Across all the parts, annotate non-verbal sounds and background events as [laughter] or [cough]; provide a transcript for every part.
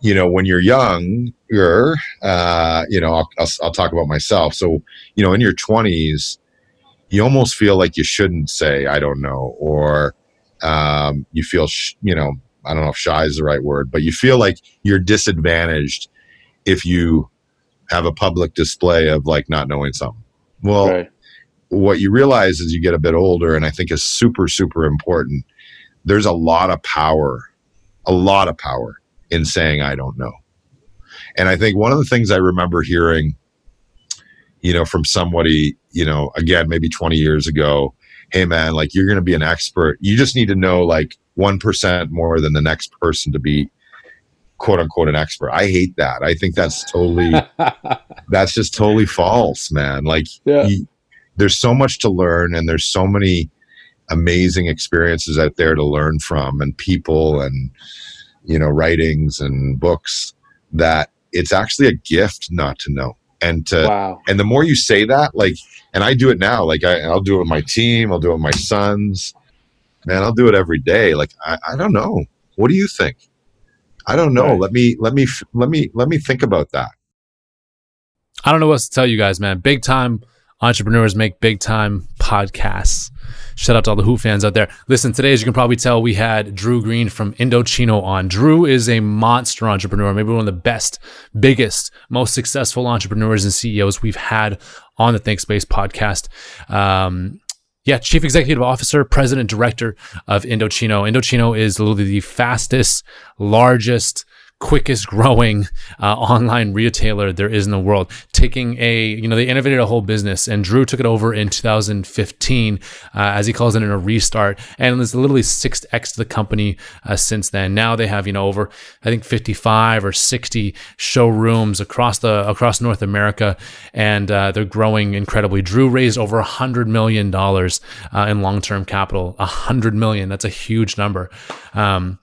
you know, when you're young, you're, uh, you know, I'll, I'll, I'll talk about myself. So, you know, in your 20s, you almost feel like you shouldn't say, I don't know, or um, you feel, sh- you know, I don't know if shy is the right word, but you feel like you're disadvantaged if you have a public display of like not knowing something. Well, right. what you realize as you get a bit older, and I think is super, super important, there's a lot of power, a lot of power in saying, I don't know. And I think one of the things I remember hearing, you know, from somebody, you know, again, maybe 20 years ago, hey man, like you're going to be an expert. You just need to know like 1% more than the next person to be quote unquote an expert. I hate that. I think that's totally, [laughs] that's just totally false, man. Like yeah. you, there's so much to learn and there's so many amazing experiences out there to learn from and people and, you know, writings and books that it's actually a gift not to know. And to, wow. and the more you say that, like, and I do it now, like I, I'll do it with my team, I'll do it with my sons, man, I'll do it every day. Like, I, I don't know. What do you think? I don't know. Right. Let me, let me, let me, let me think about that. I don't know what else to tell you guys, man. Big time entrepreneurs make big time podcasts. Shout out to all the Hoop fans out there. Listen, today, as you can probably tell, we had Drew Green from Indochino on. Drew is a monster entrepreneur, maybe one of the best, biggest, most successful entrepreneurs and CEOs we've had on the ThinkSpace podcast. Um, yeah, chief executive officer, president, director of Indochino. Indochino is literally the fastest, largest, quickest growing uh, online retailer there is in the world. Taking a, you know, they innovated a whole business, and Drew took it over in 2015, uh, as he calls it, in a restart, and it's literally six x to the company uh, since then. Now they have, you know, over I think 55 or 60 showrooms across the across North America, and uh, they're growing incredibly. Drew raised over a hundred million dollars uh, in long term capital. A hundred million, that's a huge number. Um,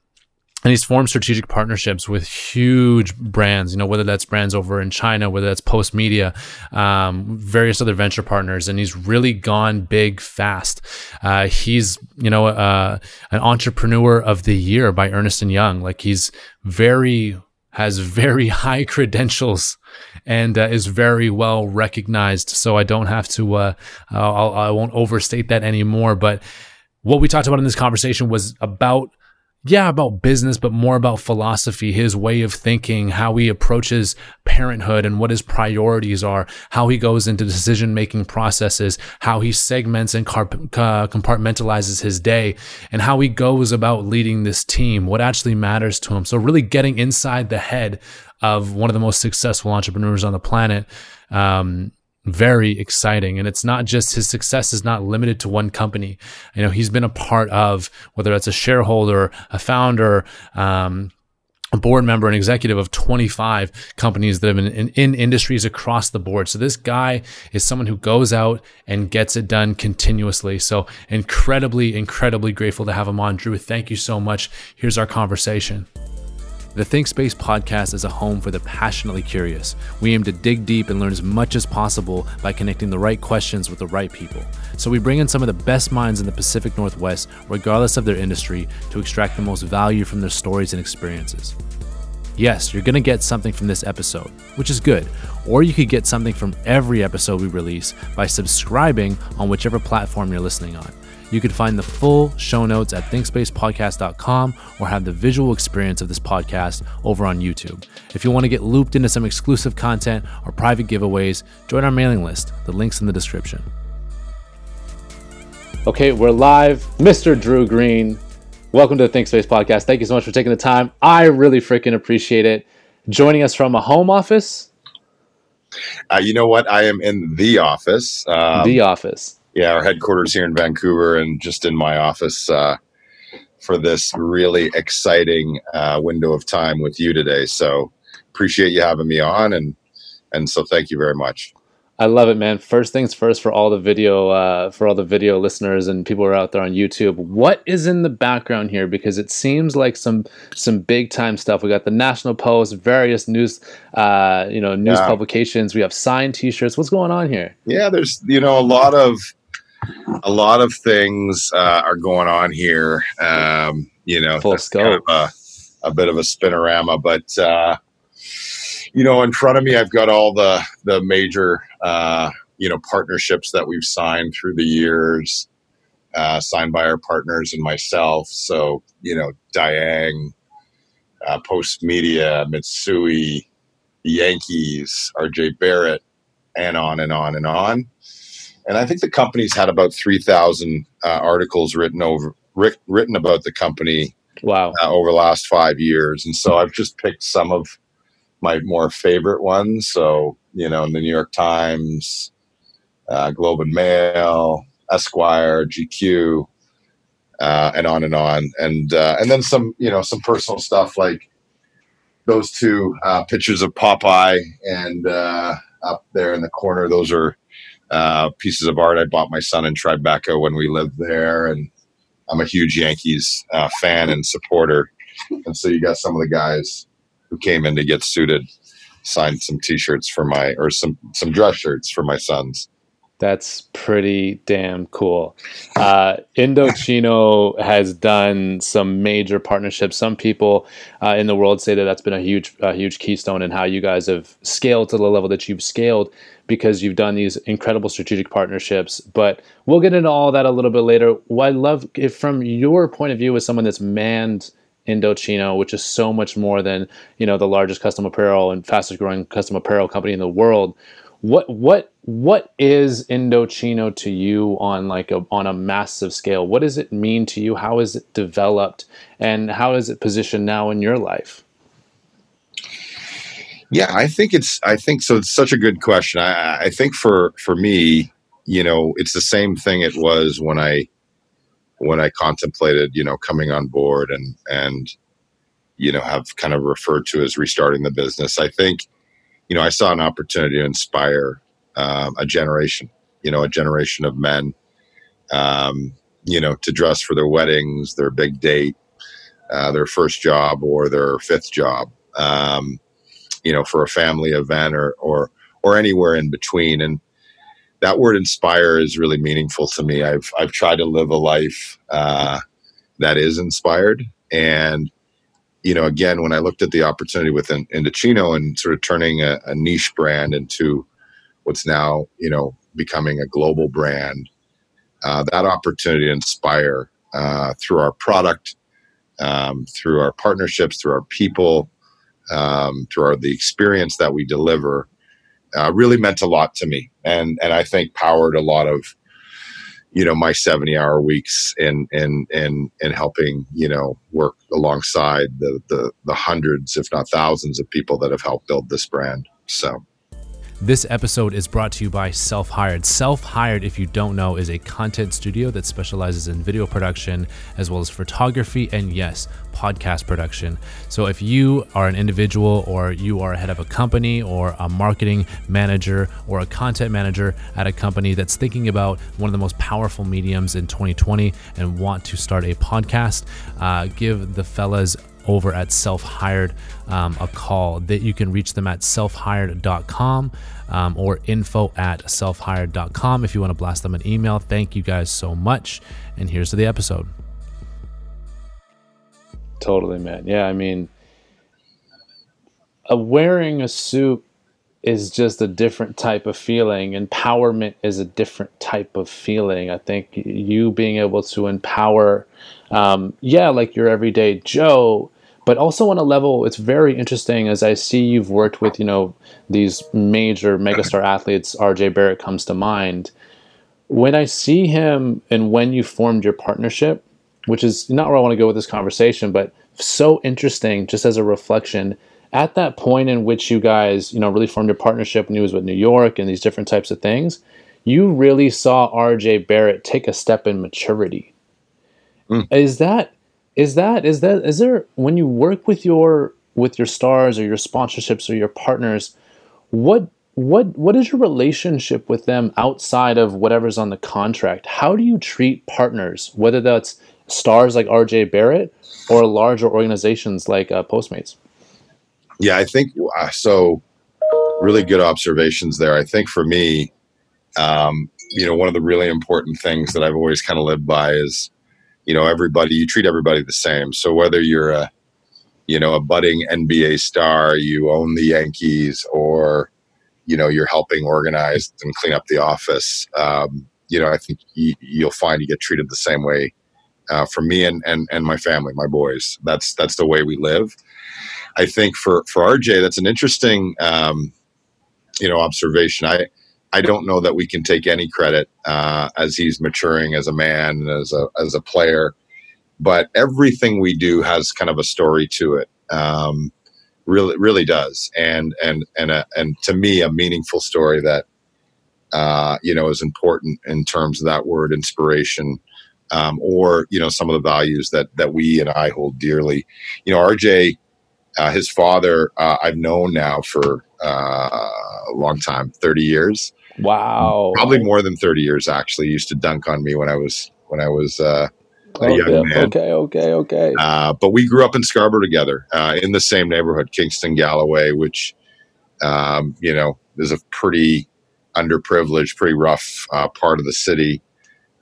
and he's formed strategic partnerships with huge brands, you know, whether that's brands over in China, whether that's Postmedia, um, various other venture partners, and he's really gone big fast. Uh, he's, you know, uh, an entrepreneur of the year by Ernst and Young. Like he's very has very [laughs] high credentials and uh, is very well recognized. So I don't have to, uh, I'll, I won't overstate that anymore. But what we talked about in this conversation was about yeah, about business, but more about philosophy, his way of thinking, how he approaches parenthood and what his priorities are, how he goes into decision making processes, how he segments and compartmentalizes his day, and how he goes about leading this team, what actually matters to him. So, really getting inside the head of one of the most successful entrepreneurs on the planet. Um, very exciting. And it's not just his success is not limited to one company. You know, he's been a part of whether it's a shareholder, a founder, um, a board member, an executive of 25 companies that have been in, in, industries across the board. So this guy is someone who goes out and gets it done continuously. So incredibly, incredibly grateful to have him on. Drew, thank you so much. Here's our conversation. The ThinkSpace podcast is a home for the passionately curious. We aim to dig deep and learn as much as possible by connecting the right questions with the right people. So we bring in some of the best minds in the Pacific Northwest, regardless of their industry, to extract the most value from their stories and experiences. Yes, you're going to get something from this episode, which is good. Or you could get something from every episode we release by subscribing on whichever platform you're listening on. You can find the full show notes at thinkspacepodcast.com or have the visual experience of this podcast over on YouTube. If you want to get looped into some exclusive content or private giveaways, join our mailing list. The link's in the description. Okay, we're live. Mr. Drew Green, welcome to the ThinkSpace podcast. Thank you so much for taking the time. I really freaking appreciate it. Joining us from a home office. Uh, you know what? I am in the office. Um, the office yeah, our headquarters here in Vancouver, and just in my office uh, for this really exciting uh, window of time with you today. So appreciate you having me on, and and so thank you very much. I love it, man. First things first for all the video, uh, for all the video listeners and people who are out there on YouTube. What is in the background here? Because it seems like some some big time stuff. We got the National Post, various news, uh, you know, news yeah. publications. We have signed T-shirts. What's going on here? Yeah, there's you know a lot of a lot of things uh, are going on here. Um, you know, full scope. Kind of a bit of a spinorama, but uh, you know, in front of me, I've got all the the major uh, you know partnerships that we've signed through the years, uh, signed by our partners and myself. So you know, Dayang, uh, Postmedia, Mitsui, the Yankees, RJ Barrett, and on and on and on. And I think the company's had about three thousand uh, articles written over written about the company. Wow! Uh, over the last five years, and so I've just picked some of my more favorite ones. So you know, in the New York Times, uh, Globe and Mail, Esquire, GQ, uh, and on and on, and uh, and then some you know some personal stuff like those two uh, pictures of Popeye and uh, up there in the corner. Those are uh, pieces of art I bought my son in Tribeca when we lived there, and I'm a huge Yankees uh, fan and supporter. And so you got some of the guys who came in to get suited signed some T-shirts for my or some some dress shirts for my sons. That's pretty damn cool. Uh, Indochino has done some major partnerships. Some people uh, in the world say that that's been a huge, a huge keystone in how you guys have scaled to the level that you've scaled because you've done these incredible strategic partnerships. But we'll get into all that a little bit later. What I love, if from your point of view, as someone that's manned Indochino, which is so much more than you know the largest custom apparel and fastest growing custom apparel company in the world what what what is Indochino to you on like a on a massive scale? What does it mean to you? How is it developed, and how is it positioned now in your life? Yeah, I think it's I think so. It's such a good question. I, I think for for me, you know, it's the same thing it was when I when I contemplated, you know, coming on board and and you know have kind of referred to as restarting the business. I think you know, I saw an opportunity to inspire um, a generation, you know, a generation of men, um, you know, to dress for their weddings, their big date, uh, their first job, or their fifth job, um, you know, for a family event or or or anywhere in between. And that word "inspire" is really meaningful to me. I've I've tried to live a life uh, that is inspired, and you know, again, when I looked at the opportunity with Indochino and sort of turning a, a, niche brand into what's now, you know, becoming a global brand, uh, that opportunity to inspire uh, through our product, um, through our partnerships, through our people, um, through our, the experience that we deliver, uh, really meant a lot to me, and and I think powered a lot of you know my 70 hour weeks and and and in helping you know work alongside the the the hundreds if not thousands of people that have helped build this brand. So this episode is brought to you by Self Hired. Self Hired, if you don't know, is a content studio that specializes in video production as well as photography and, yes, podcast production. So if you are an individual or you are head of a company or a marketing manager or a content manager at a company that's thinking about one of the most powerful mediums in 2020 and want to start a podcast, uh, give the fellas over at Self Hired um, a call. That you can reach them at selfhired.com um, or info at selfhired.com if you want to blast them an email. Thank you guys so much. And here's to the episode. Totally, man. Yeah, I mean, wearing a suit is just a different type of feeling. Empowerment is a different type of feeling. I think you being able to empower, um, yeah, like your everyday Joe, but also on a level it's very interesting as i see you've worked with you know these major megastar [clears throat] athletes rj barrett comes to mind when i see him and when you formed your partnership which is not where i want to go with this conversation but so interesting just as a reflection at that point in which you guys you know really formed your partnership when he was with new york and these different types of things you really saw rj barrett take a step in maturity mm. is that is that is that is there when you work with your with your stars or your sponsorships or your partners what what what is your relationship with them outside of whatever's on the contract? How do you treat partners whether that's stars like rj barrett or larger organizations like uh, Postmedia? Yeah i think uh, so really good observations there. I think for me um, you know one of the really important things that i've always kind of lived by is you know everybody you treat everybody the same so whether you're a you know a budding NBA star, you own the Yankees, or you know you're helping organize and clean up the office. Um, you know, I think you, will find you get treated the same way uh, from me and, and and my family, my boys. That's that's the way we live. I think for for RJ, that's an interesting um, you know observation. I I don't know that we can take any credit uh, as he's maturing as a man and as a as a player, but everything we do has kind of a story to it. Um, really, really does, and and and a, and to me, a meaningful story that uh, you know is important in terms of that word inspiration. Um, or you know some of the values that that we and I hold dearly. You know, RJ, uh, his father, uh, I've known now for uh, a long time, thirty years, Wow. Probably more than 30 years actually. He used to dunk on me when I was when I was uh, a okay, young man. Okay, okay, okay. Uh, but we grew up in Scarborough together uh, in the same neighborhood, Kingston Galloway, which um, you know is a pretty underprivileged, pretty rough uh, part of the city.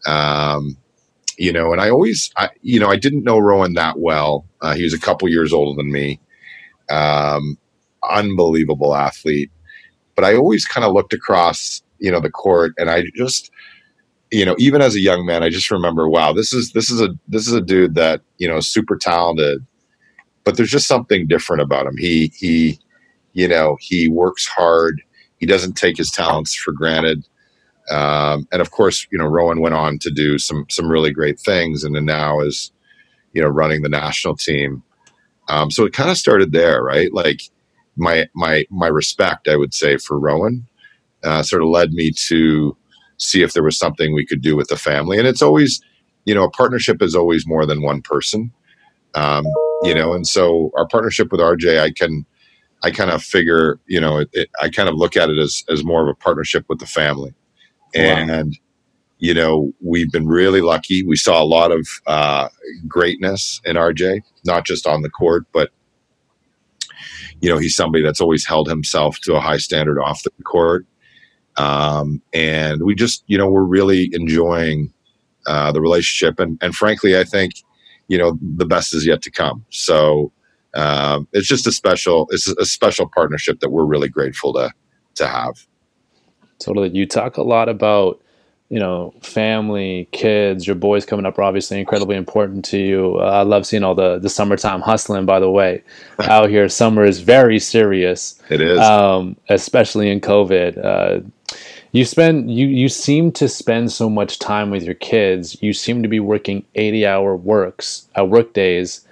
Um, you know, and I always, I, you know, I didn't know Rowan that well. Uh, he was a couple years older than me. Um, unbelievable athlete, but I always kind of looked across you know the court and i just you know even as a young man i just remember wow this is this is a this is a dude that you know super talented but there's just something different about him. He he you know he works hard. He doesn't take his talents for granted. Um, and of course you know rowan went on to do some some really great things and then now is you know running the national team. Um, so it kind of started there right? Like my my my respect i would say for rowan uh, sort of led me to see if there was something we could do with the family. And it's always, you know, a partnership is always more than one person, um, you know. And so our partnership with RJ, I can, I kind of figure, you know, it, it, I kind of look at it as as more of a partnership with the family, and. Wow. You know, we've been really lucky. We saw a lot of uh, greatness in RJ, not just on the court, but you know, he's somebody that's always held himself to a high standard off the court. Um, and we just, you know, we're really enjoying uh, the relationship. And, and frankly, I think, you know, the best is yet to come. So um, it's just a special, it's a special partnership that we're really grateful to, to have. Totally. You talk a lot about, you know, family, kids, your boys coming up are obviously incredibly important to you. Uh, I love seeing all the the summertime hustling. By the way, [laughs] out here, summer is very serious. It is, um, especially in COVID. Uh, you spend you you seem to spend so much time with your kids. You seem to be working eighty hour works uh, work days.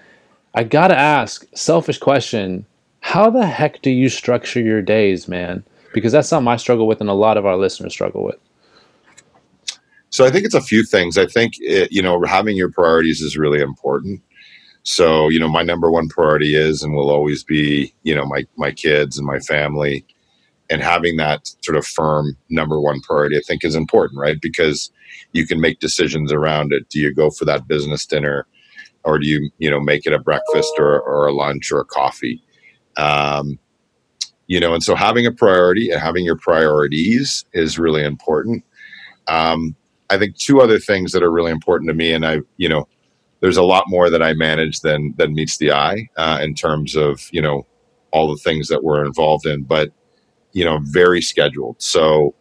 I gotta ask, selfish question: How the heck do you structure your days, man? Because that's something I struggle with, and a lot of our listeners struggle with. So I think it's a few things. I think it, you know having your priorities is really important. So you know my number one priority is and will always be you know my my kids and my family and having that sort of firm number one priority, I think, is important, right? Because you can make decisions around it. Do you go for that business dinner, or do you, you know, make it a breakfast or, or a lunch or a coffee? Um, you know, and so having a priority and having your priorities is really important. Um, I think two other things that are really important to me, and I, you know, there's a lot more that I manage than than meets the eye uh, in terms of you know all the things that we're involved in, but you know, very scheduled. So,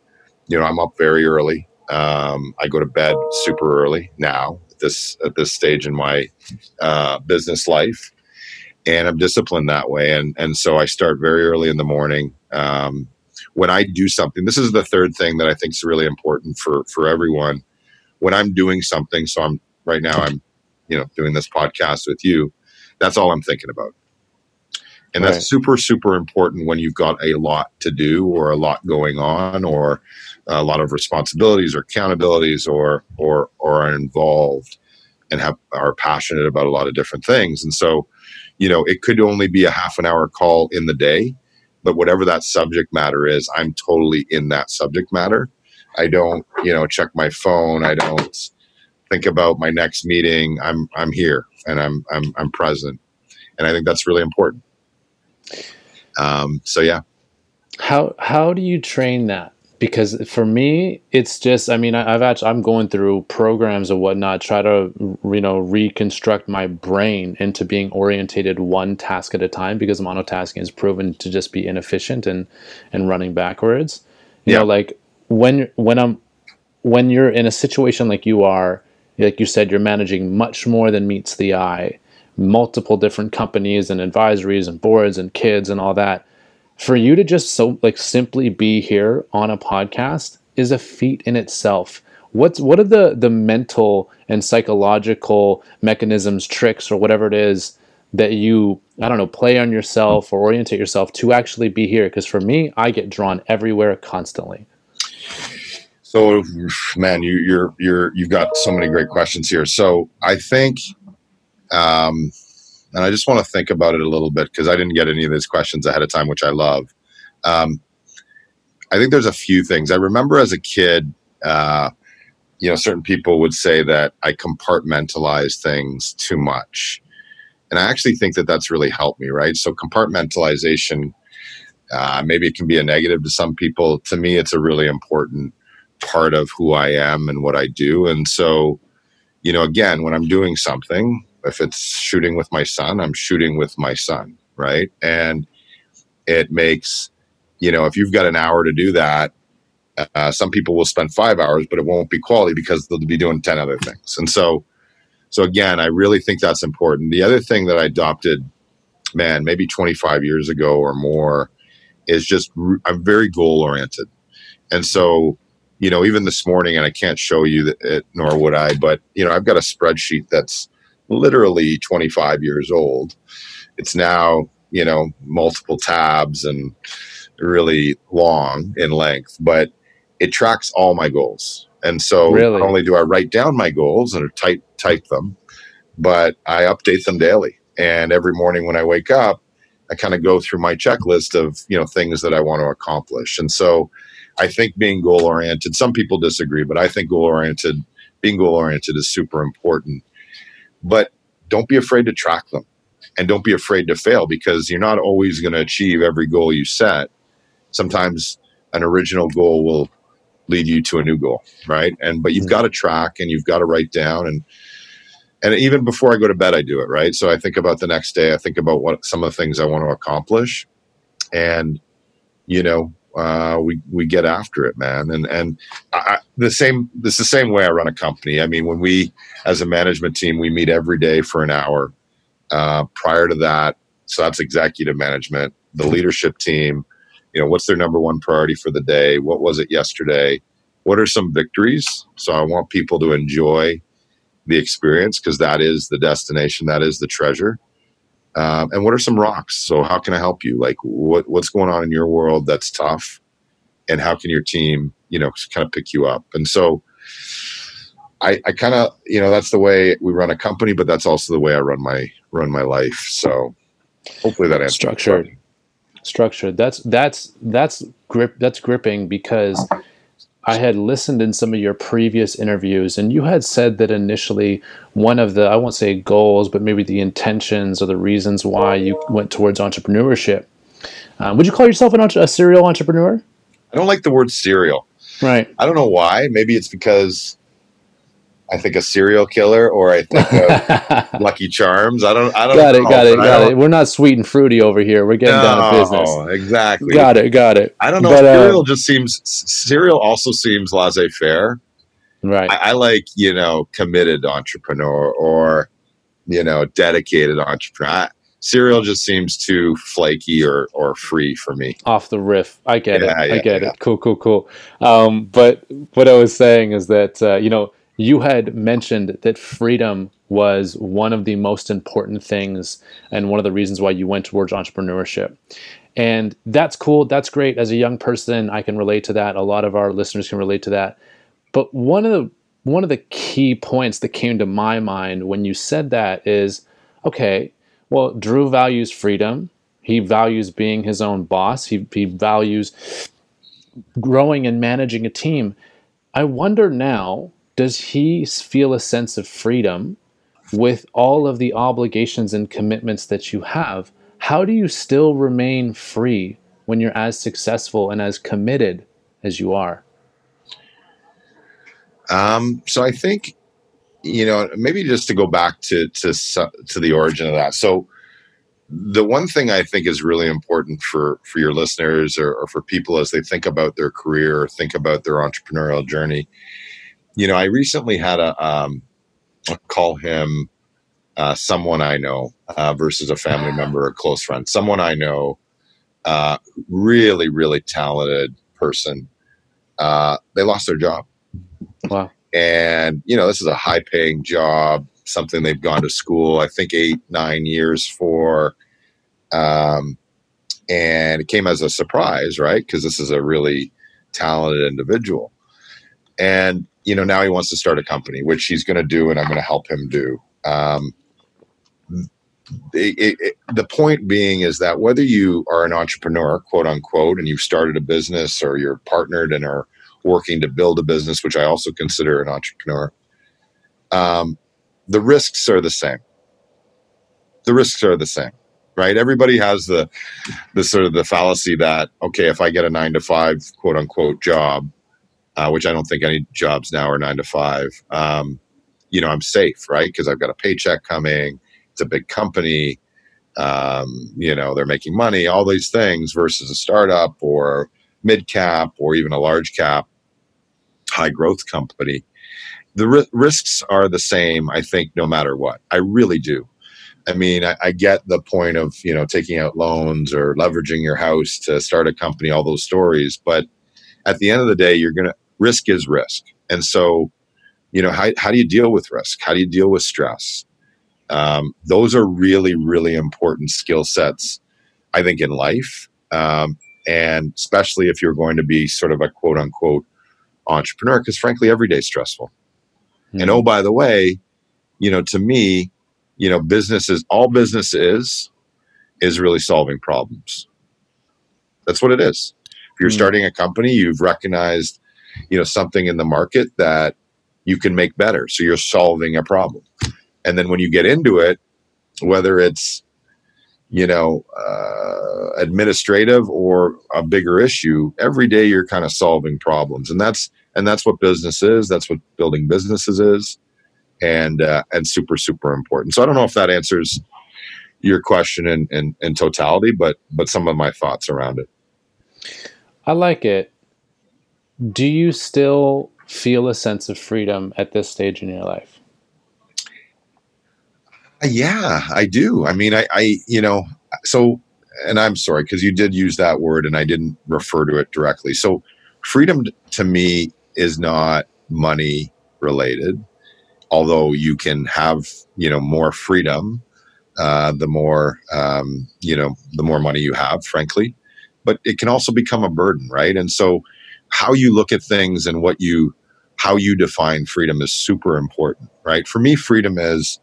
you know, I'm up very early. Um, I go to bed super early now at this at this stage in my uh, business life, and I'm disciplined that way. And and so I start very early in the morning. Um, when I do something, this is the third thing that I think is really important for for everyone. When I'm doing something, so I'm right now I'm, you know, doing this podcast with you. That's all I'm thinking about. And that's right. super, super important when you've got a lot to do or a lot going on or a lot of responsibilities or accountabilities or or or are involved and have are passionate about a lot of different things. And so, you know, it could only be a half an hour call in the day, but whatever that subject matter is, I'm totally in that subject matter. I don't, you know, check my phone. I don't think about my next meeting. I'm I'm here and I'm I'm I'm present. And I think that's really important. Um, so yeah. How how do you train that? because for me it's just i mean I, have actually i'm going through programs and whatnot try to you know reconstruct my brain into being orientated one task at a time because monotasking is proven to just be inefficient and and running backwards you yeah. know like when when i'm when you're in a situation like you are like you said you're managing much more than meets the eye multiple different companies and advisories and boards and kids and all that. For you to just so like simply be here on a podcast is a feat in itself. What's what are the the mental and psychological mechanisms tricks or whatever it is that you i don't know play on yourself or orientate yourself to actually be here? Because for me i get drawn everywhere constantly. So man you you're you're you've got so many great questions here. So i think um and I just want to think about it a little bit because I didn't get any of these questions ahead of time, which I love. Um, I think there's a few things. I remember as a kid, uh, you know, certain people would say that I compartmentalize things too much. And I actually think that that's really helped me, right? So, compartmentalization, uh, maybe it can be a negative to some people. To me, it's a really important part of who I am and what I do. And so, you know, again, when I'm doing something, if it's shooting with my son, I'm shooting with my son, right? And it makes, you know, if you've got an hour to do that, uh, some people will spend five hours, but it won't be quality because they'll be doing 10 other things. And so, so again, I really think that's important. The other thing that I adopted, man, maybe 25 years ago or more, is just I'm very goal oriented. And so, you know, even this morning, and I can't show you it, nor would I, but, you know, I've got a spreadsheet that's literally 25 years old. It's now, you know, multiple tabs and really long in length, but it tracks all my goals. And so really? not only do I write down my goals and type type them, but I update them daily. And every morning when I wake up, I kind of go through my checklist of, you know, things that I want to accomplish. And so I think being goal oriented, some people disagree, but I think goal oriented, being goal oriented is super important but don't be afraid to track them and don't be afraid to fail because you're not always going to achieve every goal you set. Sometimes an original goal will lead you to a new goal, right? And but you've mm-hmm. got to track and you've got to write down and and even before I go to bed, I do it, right? So I think about the next day. I think about what some of the things I want to accomplish, and you know, uh, we we get after it, man. And and I, the same this the same way I run a company. I mean, when we as a management team we meet every day for an hour. Uh, prior to that, so that's executive management, the leadership team. You know, what's their number one priority for the day? What was it yesterday? What are some victories? So I want people to enjoy the experience because that is the destination, that is the treasure. Um, and what are some rocks? So how can I help you? Like what what's going on in your world that's tough, and how can your team, you know, kind of pick you up? And so, I, I kind of, you know, that's the way we run a company, but that's also the way I run my run my life. So hopefully that answers structured. Structured. That's that's that's grip. That's gripping because I had listened in some of your previous interviews, and you had said that initially one of the, I won't say goals, but maybe the intentions or the reasons why you went towards entrepreneurship. Um, would you call yourself an, a serial entrepreneur? I don't like the word serial. Right. I don't know why. Maybe it's because I think a serial killer, or I think of [laughs] Lucky Charms. I don't. I don't. Got know, it. Got it. Got it. We're not sweet and fruity over here. We're getting no, down to business. Exactly. Got it. Got it. I don't know. But, cereal uh, just seems. Serial also seems laissez faire. Right. I, I like you know committed entrepreneur or you know dedicated entrepreneur. I, Serial just seems too flaky or or free for me. Off the riff, I get yeah, it. Yeah, I get yeah. it. Cool, cool, cool. Um, but what I was saying is that uh, you know you had mentioned that freedom was one of the most important things and one of the reasons why you went towards entrepreneurship. And that's cool. That's great. As a young person, I can relate to that. A lot of our listeners can relate to that. But one of the one of the key points that came to my mind when you said that is okay, well, Drew values freedom. He values being his own boss. He, he values growing and managing a team. I wonder now does he feel a sense of freedom with all of the obligations and commitments that you have? How do you still remain free when you're as successful and as committed as you are? Um, so I think, you know, maybe just to go back to to to the origin of that. So the one thing I think is really important for for your listeners or, or for people as they think about their career or think about their entrepreneurial journey. You know, I recently had a um, I'll call him uh, someone I know uh, versus a family member or close friend. Someone I know, uh, really, really talented person. Uh, they lost their job. Wow. And, you know, this is a high paying job, something they've gone to school, I think eight, nine years for. Um, and it came as a surprise, right? Because this is a really talented individual. And, you know, now he wants to start a company, which he's going to do, and I'm going to help him do. Um, it, it, the point being is that whether you are an entrepreneur, quote unquote, and you've started a business or you're partnered and are working to build a business, which I also consider an entrepreneur, um, the risks are the same. The risks are the same, right? Everybody has the the sort of the fallacy that okay, if I get a nine to five quote unquote job, uh, which I don't think any jobs now are nine to five, um, you know, I'm safe, right? Because I've got a paycheck coming. It's a big company. Um, you know, they're making money. All these things versus a startup or mid cap or even a large cap high growth company, the ri- risks are the same, I think, no matter what. I really do. I mean, I, I, get the point of, you know, taking out loans or leveraging your house to start a company, all those stories. But at the end of the day, you're going to, risk is risk. And so, you know, how, how do you deal with risk? How do you deal with stress? Um, those are really, really important skill sets, I think, in life. Um, and especially if you're going to be sort of a quote unquote entrepreneur because frankly every day is stressful mm-hmm. and oh by the way you know to me you know business is all business is is really solving problems that's what it is if you're mm-hmm. starting a company you've recognized you know something in the market that you can make better so you're solving a problem and then when you get into it whether it's you know, uh, administrative or a bigger issue, every day you're kind of solving problems, and that's and that's what business is. That's what building businesses is, and uh, and super super important. So I don't know if that answers your question in, in in totality, but but some of my thoughts around it. I like it. Do you still feel a sense of freedom at this stage in your life? Yeah, I do. I mean, I, I you know, so, and I'm sorry because you did use that word and I didn't refer to it directly. So, freedom to me is not money related, although you can have, you know, more freedom uh, the more, um, you know, the more money you have, frankly. But it can also become a burden, right? And so, how you look at things and what you, how you define freedom is super important, right? For me, freedom is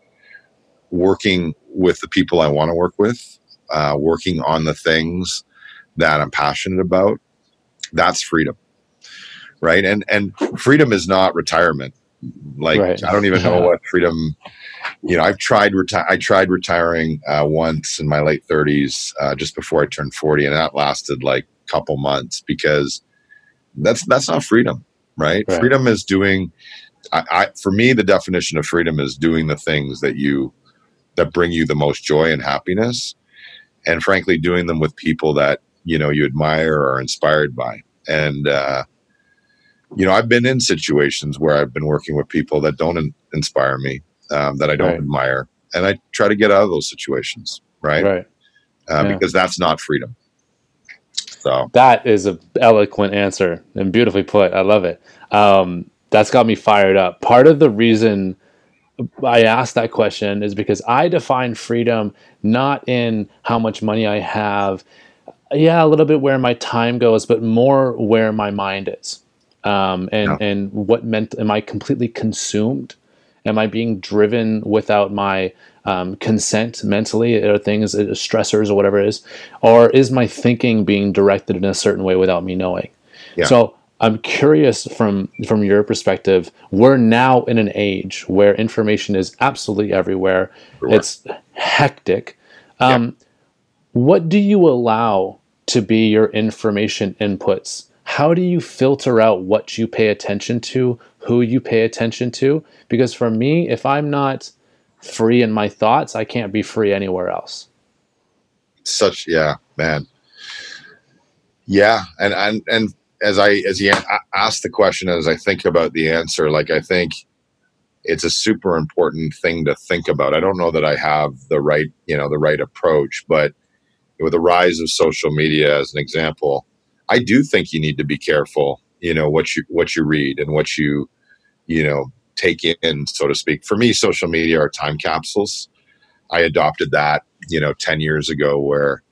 working with the people I want to work with, uh, working on the things that I'm passionate about. That's freedom, right? And and freedom is not retirement. Like right. I don't even know [laughs] what freedom. You know, I've tried reti- I tried retiring uh, once in my late 30s, uh, just before I turned 40, and that lasted like a couple months because that's that's not freedom, right? right. Freedom is doing. I, I, for me, the definition of freedom is doing the things that you that bring you the most joy and happiness and frankly doing them with people that you know you admire or are inspired by and uh, you know i've been in situations where i've been working with people that don't in- inspire me um, that i don't right. admire and i try to get out of those situations right right uh, yeah. because that's not freedom so. That is an eloquent answer and beautifully put. I love it. Um, that's got me fired up. Part of the reason I asked that question is because I define freedom not in how much money I have, yeah, a little bit where my time goes, but more where my mind is, um, and yeah. and what meant am I completely consumed? Am I being driven without my um, consent mentally, or things, uh, stressors, or whatever it is, or is my thinking being directed in a certain way without me knowing? Yeah. So I'm curious from from your perspective. We're now in an age where information is absolutely everywhere. Sure. It's hectic. Um, yeah. What do you allow to be your information inputs? how do you filter out what you pay attention to, who you pay attention to? Because for me, if I'm not free in my thoughts, I can't be free anywhere else. Such yeah, man. Yeah, and and and as I as you ask the question, as I think about the answer, like I think it's a super important thing to think about. I don't know that I have the right you know the right approach, but with the rise of social media as an example, I do think you need to be careful. You know what you what you read and what you you know take in, so to speak. For me, social media are time capsules. I adopted that, you know, 10 years ago where,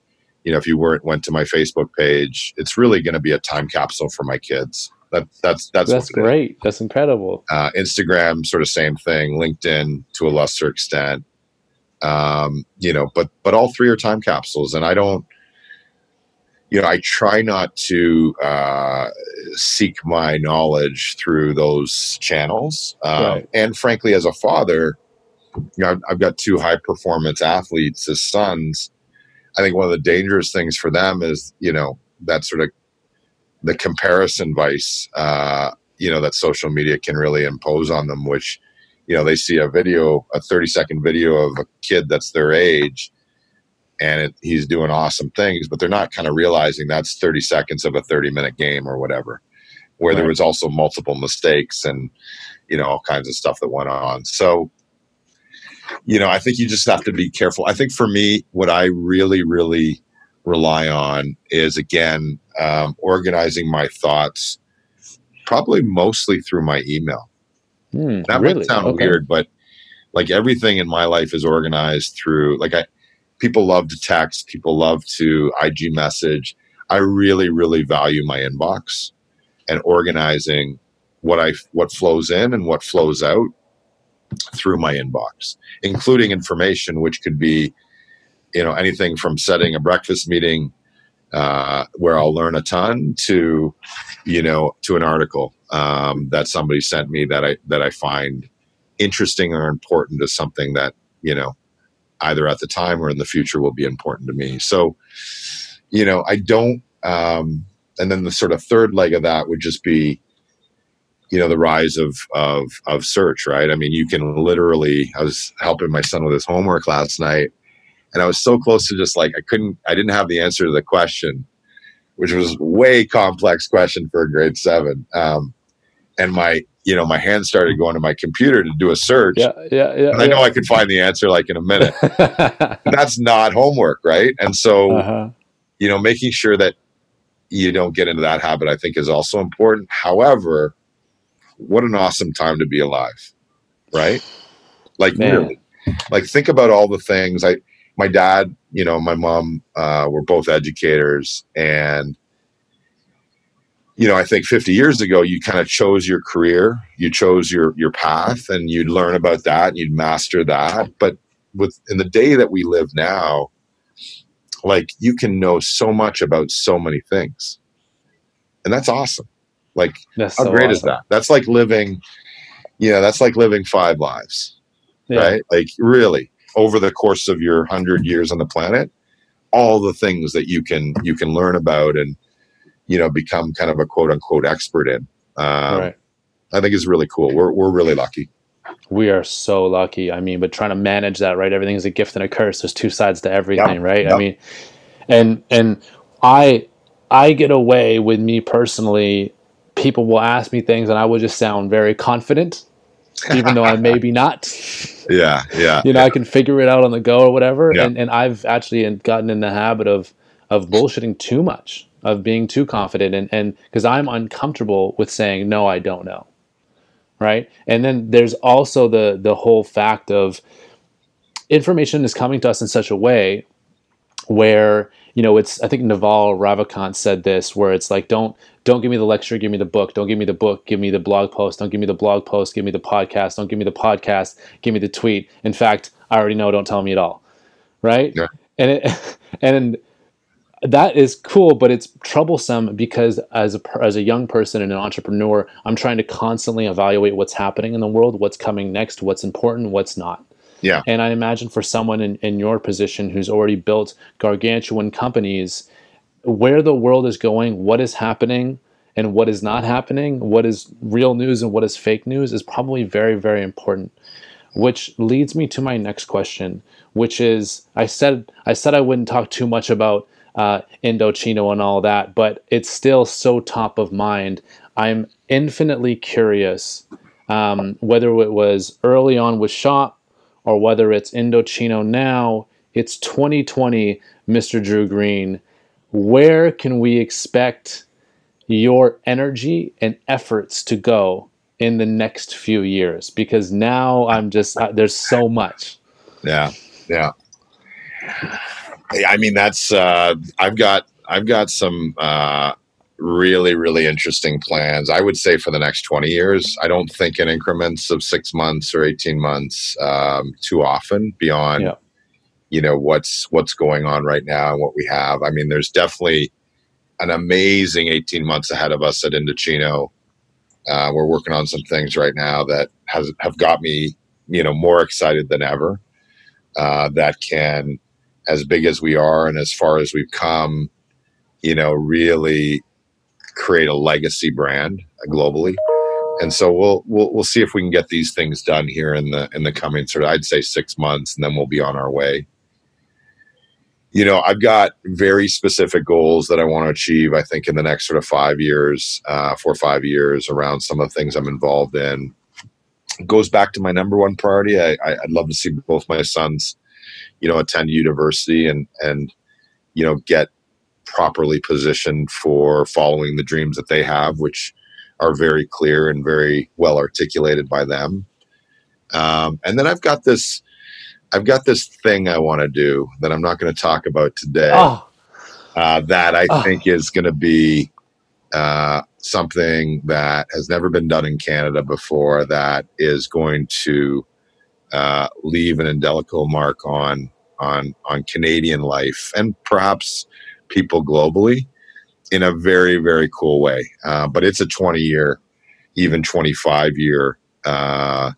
you know, if you weren't went to my Facebook page, it's really going to be a time capsule for my kids. That, that's that's that's great. That's incredible. Uh, Instagram, sort of same thing. LinkedIn, to a lesser extent. Um, you know, but but all three are time capsules, and I don't you know, I try not to uh, seek my knowledge through those channels. Um, right. And frankly, as a father, you know, I've, I've got two high performance athletes as sons. I think one of the dangerous things for them is, you know, that sort of the comparison vice, uh, you know, that social media can really impose on them, which, you know, they see a video, a 30 second video of a kid that's their age and it, he's doing awesome things, but they're not kind of realizing that's 30 seconds of a 30 minute game or whatever, where right. there was also multiple mistakes and, you know, all kinds of stuff that went on. So, you know, I think you just have to be careful. I think for me, what I really, really rely on is again, um, organizing my thoughts, probably mostly through my email. Mm, that really? might sound okay. weird, but like everything in my life is organized through, like I, people love to text, people love to IG message. I really, really value my inbox and organizing what I what flows in and what flows out through my inbox, including information which could be, you know, anything from setting a breakfast meeting uh, where I'll learn a ton to, you know, to an article um, that somebody sent me that I that I find interesting or important to something that you know either at the time or in the future will be important to me. So, you know, I don't. Um, and then the sort of third leg of that would just be, you know, the rise of of of search. Right. I mean, you can literally. I was helping my son with his homework last night, and I was so close to just like I couldn't. I didn't have the answer to the question, which was way complex question for a grade seven. Um, and my you know, my hand started going to my computer to do a search. Yeah, yeah, yeah. And I know I could find the answer like in a minute. [laughs] that's not homework, right? And so, uh-huh. you know, making sure that you don't get into that habit, I think, is also important. However, what an awesome time to be alive, right? Like, Man. really, like think about all the things. I, my dad, you know, my mom uh, were both educators, and you know, I think 50 years ago, you kind of chose your career, you chose your your path, and you'd learn about that, and you'd master that. But with in the day that we live now, like you can know so much about so many things, and that's awesome. Like, that's how so great awesome. is that? That's like living, you know, that's like living five lives, yeah. right? Like, really, over the course of your hundred years on the planet, all the things that you can you can learn about and you know, become kind of a quote unquote expert in. Um, right. I think is really cool. We're, we're really lucky. We are so lucky. I mean, but trying to manage that, right? Everything is a gift and a curse. There's two sides to everything, yep. right? Yep. I mean, and, and I, I get away with me personally. People will ask me things and I will just sound very confident, even though I [laughs] maybe not. Yeah. Yeah. you know, yeah. I can figure it out on the go or whatever. And, and I've actually gotten in the habit of, of bullshitting too much of being too confident and and because I'm uncomfortable with saying no, I don't know. Right? And then there's also the the whole fact of information is coming to us in such a way where you know it's i think naval ravikant said this where it's like don't don't give me the lecture give me the book don't give me the book give me the blog post don't give me the blog post give me the podcast don't give me the podcast give me the tweet in fact i already know don't tell me at all right yeah. and it [laughs] and that is cool, but it's troublesome because as a as a young person and an entrepreneur, I'm trying to constantly evaluate what's happening in the world, what's coming next, what's important, what's not. Yeah. And I imagine for someone in, in your position who's already built gargantuan companies, where the world is going, what is happening, and what is not happening, what is real news and what is fake news is probably very, very important. Which leads me to my next question, which is I said I said I wouldn't talk too much about uh, Indochino and all that, but it's still so top of mind. I'm infinitely curious um, whether it was early on with Shop or whether it's Indochino now. It's 2020, Mr. Drew Green. Where can we expect your energy and efforts to go in the next few years because now I'm just uh, there's so much. Yeah, yeah. I mean, that's uh, I've got I've got some uh, really really interesting plans. I would say for the next twenty years. I don't think in increments of six months or eighteen months um, too often beyond. Yeah. You know what's what's going on right now and what we have. I mean, there's definitely an amazing 18 months ahead of us at Indochino. Uh, we're working on some things right now that has have got me, you know, more excited than ever. Uh, that can, as big as we are and as far as we've come, you know, really create a legacy brand globally. And so we'll we'll we'll see if we can get these things done here in the in the coming sort of I'd say six months, and then we'll be on our way you know, I've got very specific goals that I want to achieve. I think in the next sort of five years, uh, four or five years, around some of the things I'm involved in. It goes back to my number one priority. I, I, would love to see both my sons, you know, attend university and and you know get properly positioned for following the dreams that they have, which are very clear and very well articulated by them. Um, and then I've got this I've got this thing I want to do that I'm not going to talk about today. Oh. Uh, that I oh. think is going to be uh, something that has never been done in Canada before. That is going to uh, leave an indelible mark on on on Canadian life and perhaps people globally in a very very cool way. Uh, but it's a 20 year, even 25 year uh,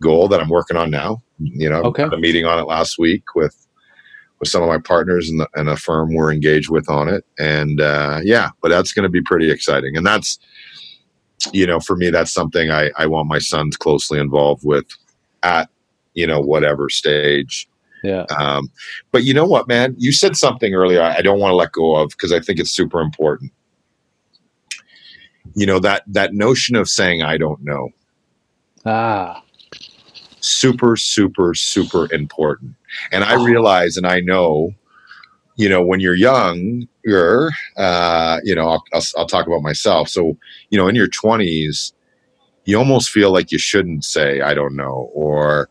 goal that I'm working on now. You know, okay. a meeting on it last week with with some of my partners and, the, and a firm we're engaged with on it. And uh, yeah, but that's going to be pretty exciting. And that's, you know, for me, that's something I, I want my sons closely involved with at, you know, whatever stage. Yeah. Um, but you know what, man? You said something earlier I don't want to let go of because I think it's super important. You know that that notion of saying I don't know. Ah super, super, super important. And I realize and I know, you know, when you're young, you're, uh, you know, I'll, I'll, I'll talk about myself. So, you know, in your 20s, you almost feel like you shouldn't say, I don't know, or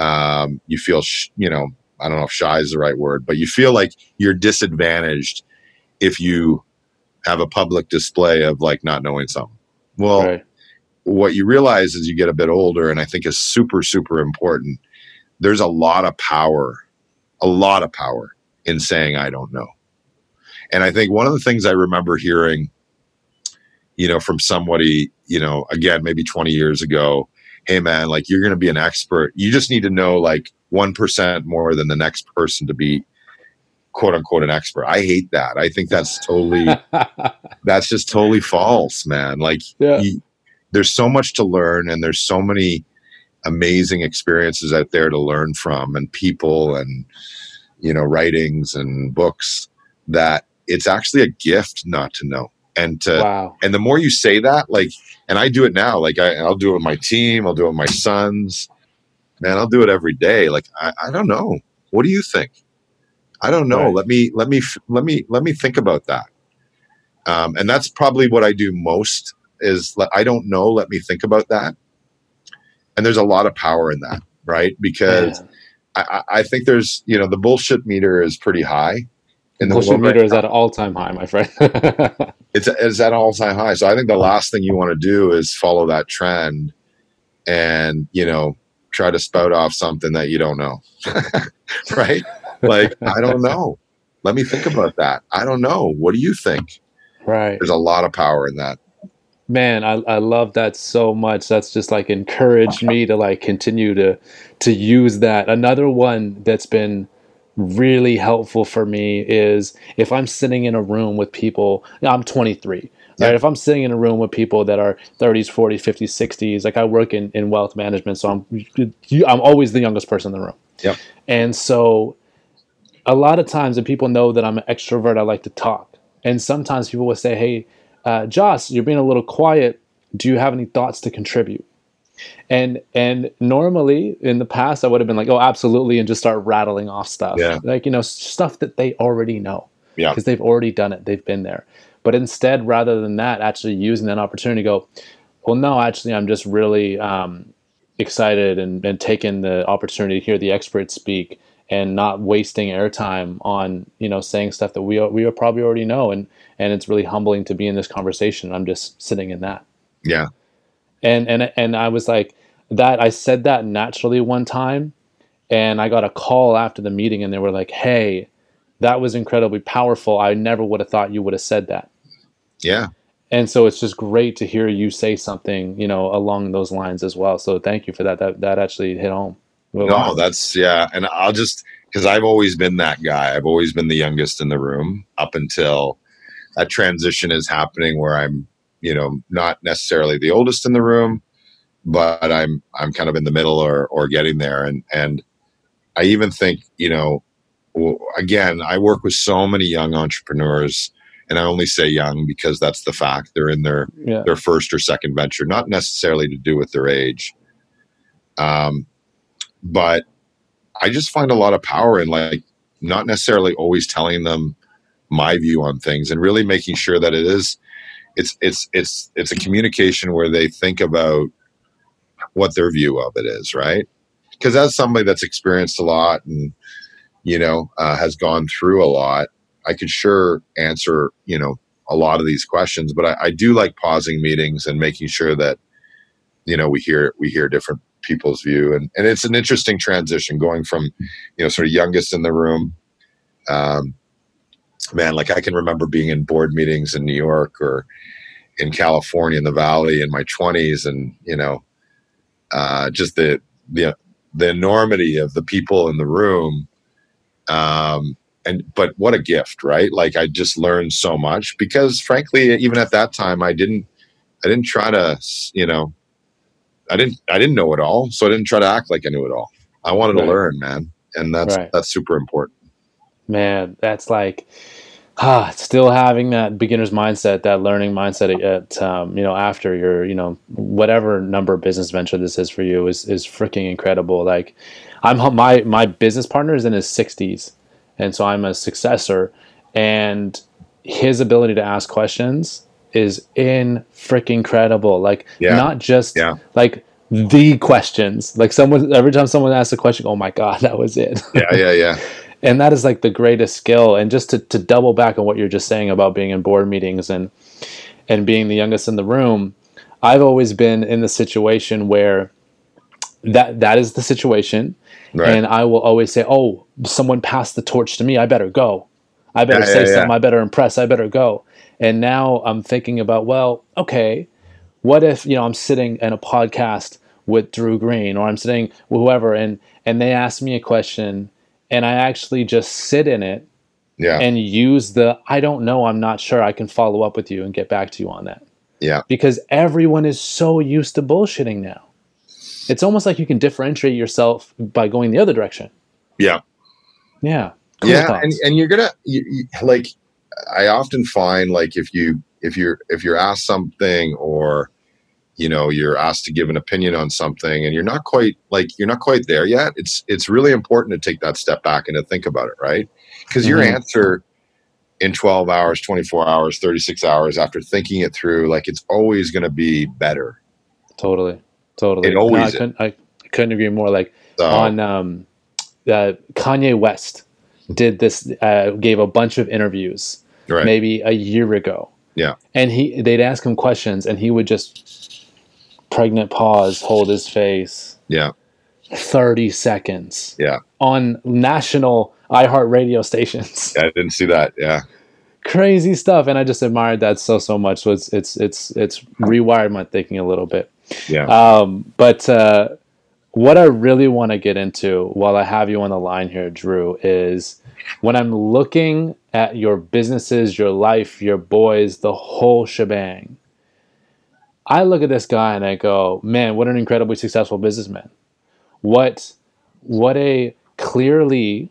um, you feel, sh- you know, I don't know if shy is the right word, but you feel like you're disadvantaged if you have a public display of like not knowing something. Well, right what you realize as you get a bit older, and I think is super, super important, there's a lot of power, a lot of power in saying, I don't know. And I think one of the things I remember hearing, you know, from somebody, you know, again, maybe 20 years ago, hey man, like you're going to be an expert. You just need to know like 1% more than the next person to be quote unquote an expert. I hate that. I think that's totally, [laughs] that's just totally false, man. Like, yeah. you, there's so much to learn and there's so many amazing experiences out there to learn from and people and you know writings and books that it's actually a gift not to know and to wow. and the more you say that like and i do it now like I, i'll do it with my team i'll do it with my sons man i'll do it every day like i, I don't know what do you think i don't know right. let me let me let me let me think about that um, and that's probably what i do most is let, I don't know. Let me think about that. And there's a lot of power in that, right? Because yeah. I, I, think there's, you know, the bullshit meter is pretty high. And the bullshit meter right is at an all time high, my friend. [laughs] it's, it's at an all time high. So I think the last thing you want to do is follow that trend and, you know, try to spout off something that you don't know. [laughs] right? Like, I don't know. Let me think about that. I don't know. What do you think? Right. There's a lot of power in that man I, I love that so much that's just like encouraged me to like continue to to use that another one that's been really helpful for me is if I'm sitting in a room with people, I'm 23. Yeah. Right. If I'm sitting in a room with people that are 30s, 40s, 50s, 60s, like I work in, in wealth management, so I'm I'm always the youngest person in the room. Yep. And so a lot of times, and people know that I'm an extrovert, I like to talk. And sometimes people will say, Hey, uh, Joss, you're being a little quiet. Do you have any thoughts to contribute? And and normally in the past I would have been like, oh, absolutely, and just start rattling off stuff, Yeah. like you know stuff that they already know, Yeah. because they've already done it, they've been there. But instead, rather than that, actually using that opportunity to go, well, no, actually, I'm just really um, excited and, and taking the opportunity to hear the experts speak and not wasting airtime on you know saying stuff that we we probably already know and and it's really humbling to be in this conversation. I'm just sitting in that Yeah. And and and I was like that. I said that naturally one time, and I got a call after the meeting, and they were like, "Hey, that was incredibly powerful. I never would have thought you would have said that." Yeah. And so it's just great to hear you say something, you know, along those lines as well. So thank you for that. That that actually hit home. Well, No, that's yeah. And I'll just because I've always been that guy. I've always been the youngest in the room up until that transition is happening where I'm, you know, not necessarily the oldest in the room, but I'm I'm kind of in the middle or or getting there. And and I even think, you know, again, I work with so many young entrepreneurs, and I only say young because that's the fact. They're in their yeah, their first or second venture, not necessarily to do with their age. Um, but I just find a lot of power in like not necessarily always telling them my view on things and really making sure that it is it's it's it's it's a communication where they think about what their view of it is, right? Because as somebody that's experienced a lot and you know uh, has gone through a lot, I could sure answer you know a lot of these questions, but I, I do like pausing meetings and making sure that you know we hear we hear different people's view and and it's an interesting transition going from you know sort of youngest in the room um man like i can remember being in board meetings in new york or in california in the valley in my 20s and you know uh just the the the enormity of the people in the room um and but what a gift right like i just learned so much because frankly even at that time i didn't i didn't try to you know i didn't i didn't know it all so i didn't try to act like i knew it all i wanted Right. to learn man and that's Right. that's super important man, that's like ah, still having that beginner's mindset, that learning mindset at um, you know after your you know whatever number of business venture this is for you is is freaking incredible. Like I'm my my business partner is in his 60s, and so I'm a successor, and his ability to ask questions is in freaking incredible. Like Yeah. not just Yeah. like the questions. Like someone every time someone asks a question, oh my god, [laughs] that was it. yeah yeah yeah and that is like the greatest skill. And just to, to double back on what you're just saying about being in board meetings and and being the youngest in the room i've always been in the situation where that that is the situation. Right. And i will always say oh someone passed the torch to me. I better go. I better Yeah, say yeah, yeah. something. I better impress. I better go. And now i'm thinking about well okay what if you know i'm sitting in a podcast with drew green or i'm sitting with whoever and and they ask me a question and i actually just sit in it yeah. and use the i don't know i'm not sure i can follow up with you and get back to you on that. Yeah. Because everyone is so used to bullshitting now. It's almost like you can differentiate yourself by going the other direction. Yeah. Yeah. Cool yeah thoughts. and, and you're gonna you, you, like i often find like if you if you're if you're asked something or you know you're asked to give an opinion on something and you're not quite like you're not quite there yet it's it's really important to take that step back and to think about it right because your Mhm. answer in 12 hours 24 hours 36 hours after thinking it through like it's always going to be better totally totally It always No, I, couldn't, I couldn't agree more like so on um, uh, Kanye West did this, uh, gave a bunch of interviews right maybe a year ago. Yeah. And he, they'd ask him questions, and he would just pregnant pause, hold his face, yeah thirty seconds. Yeah. On national iHeart radio stations, i didn't see that yeah crazy stuff, and I just admired that so so much. So it's it's it's it's rewired my thinking a little bit. yeah Um, but uh, what I really want to get into while I have you on the line here, Drew, is when I'm looking at your businesses, your life, your boys, the whole shebang. I look at this guy and I go, man, what an incredibly successful businessman. What what a clearly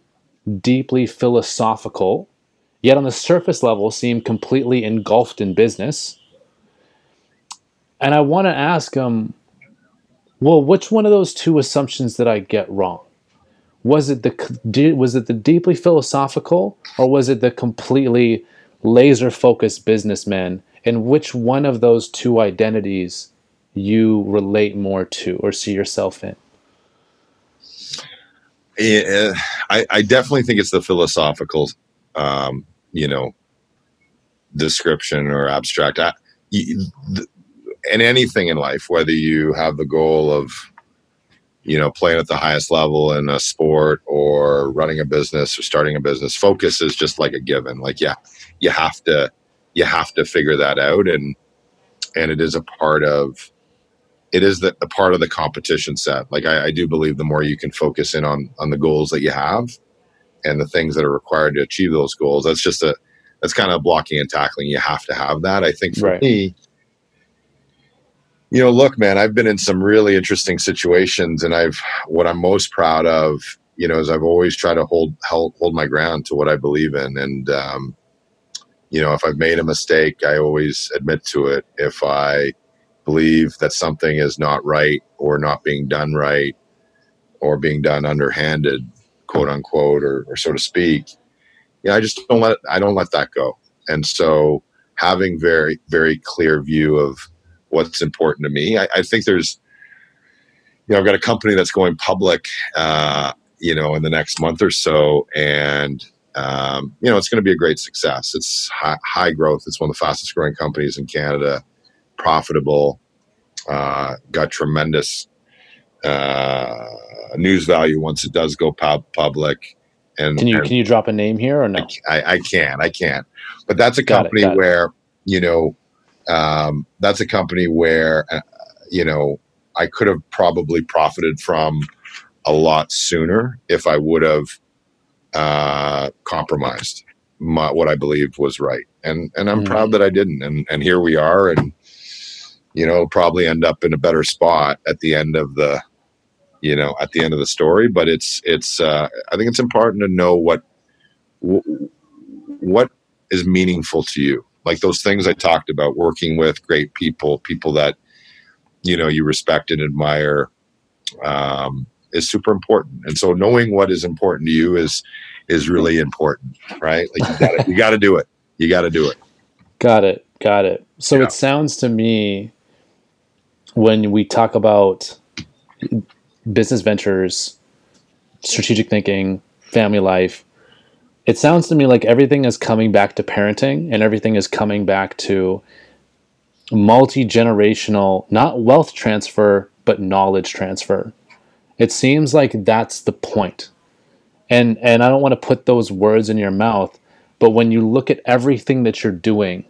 deeply philosophical, yet on the surface level seem completely engulfed in business. And I want to ask him, well, which one of those two assumptions did I get wrong? Was it the was it the deeply philosophical or was it the completely laser focused businessman? And which one of those two identities you relate more to or see yourself in? Yeah, I, I definitely think it's the philosophical, um, you know, description or abstract. I, and anything in life, whether you have the goal of, you know, playing at the highest level in a sport or running a business or starting a business, focus is just like a given. Like, yeah, you have to, you have to figure that out, and and it is a part of, it is the, a part of the competition set. Like, I, I do believe the more you can focus in on on the goals that you have, and the things that are required to achieve those goals, that's just a that's kind of blocking and tackling. You have to have that. I think for right. me, you know, look, man, I've been in some really interesting situations, and I've what I'm most proud of, you know, is I've always tried to hold hold, hold my ground to what I believe in, and um, you know, if I've made a mistake, I always admit to it. If I believe that something is not right or not being done right or being done underhanded, quote unquote, or, or so to speak, yeah, I just don't let I don't let that go. And so having very very clear view of what's important to me. I, I, think there's, you know, I've got a company that's going public, uh, you know, in the next month or so, and um, you know, it's going to be a great success. It's high, high, growth. It's one of the fastest growing companies in Canada, profitable, uh, got tremendous uh, news value once it does go pub- public. And can you and can you drop a name here or no? I, I, I can, I can, but that's a company it, where it. you know um, that's a company where uh, you know I could have probably profited from a lot sooner if I would have uh, compromised. My, what I believed was right, and and I'm mm-hmm. proud that I didn't, and and here we are, and you know probably end up in a better spot at the end of the you know at the end of the story. But it's it's uh, i think it's important to know what what is meaningful to you. Like those things I talked about, working with great people, people that you know you respect and admire, um, is super important. And so knowing what is important to you is is really important, right? Like you got to do it. You got to do it. Got it. Got it. So yeah. it sounds to me when we talk about business ventures, strategic thinking, family life, it sounds to me like everything is coming back to parenting and everything is coming back to multi generational, not wealth transfer, but knowledge transfer. It seems like that's the point. And, and I don't want to put those words in your mouth, but when you look at everything that you're doing,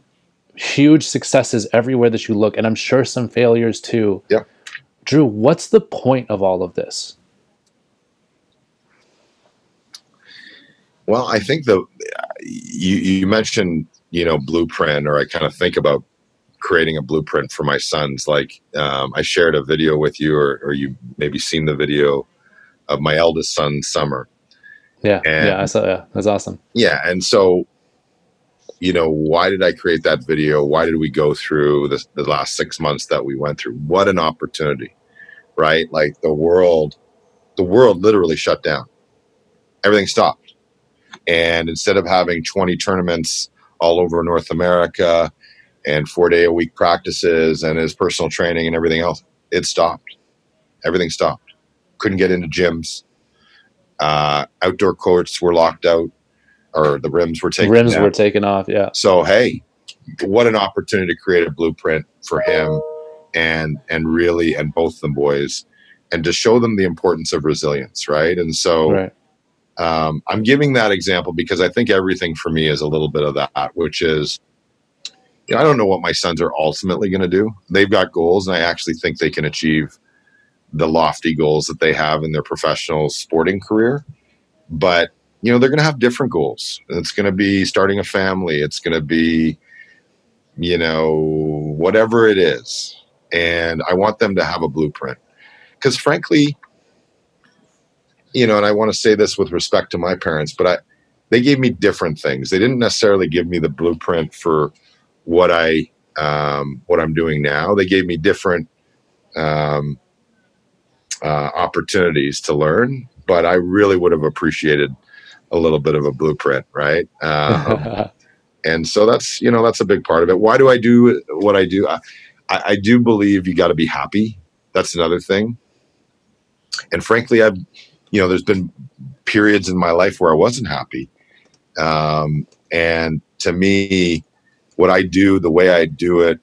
huge successes everywhere that you look, and I'm sure some failures too. Yeah. Drew, what's the point of all of this? Well, I think the you, you mentioned you know blueprint, or I kind of think about creating a blueprint for my sons. Like um, I shared a video with you, or, or you maybe seen the video of my eldest son, Summer. Yeah, and, yeah, I saw. Yeah, that's awesome. Yeah, and so you know, why did I create that video? Why did we go through the, the last six months that we went through? What an opportunity, right? Like the world, the world literally shut down. Everything stopped and instead of having 20 tournaments all over North America and four day a week practices and his personal training and everything else, it stopped. Everything stopped. Couldn't get into gyms. Uh, outdoor courts were locked out, or the rims were taken. Rims were taken off. Yeah. So hey, what an opportunity to create a blueprint for him, and and really and both the boys, and to show them the importance of resilience, right? And so. Right um, I'm giving that example because I think everything for me is a little bit of that, which is, you know, I don't know what my sons are ultimately going to do. They've got goals, and I actually think they can achieve the lofty goals that they have in their professional sporting career. But, you know, they're going to have different goals. It's going to be starting a family. It's going to be, you know, whatever it is. And I want them to have a blueprint. Because frankly, you know, and I want to say this with respect to my parents, but I, they gave me different things. They didn't necessarily give me the blueprint for what I, um, what I'm doing now. They gave me different, um, uh, opportunities to learn, but I really would have appreciated a little bit of a blueprint, right? Um, [laughs] and so that's you know that's a big part of it. Why do I do what I do? I, I do believe you got to be happy. That's another thing. And frankly, I've you know there's been periods in my life where I wasn't happy, um, and to me, what I do, the way I do it,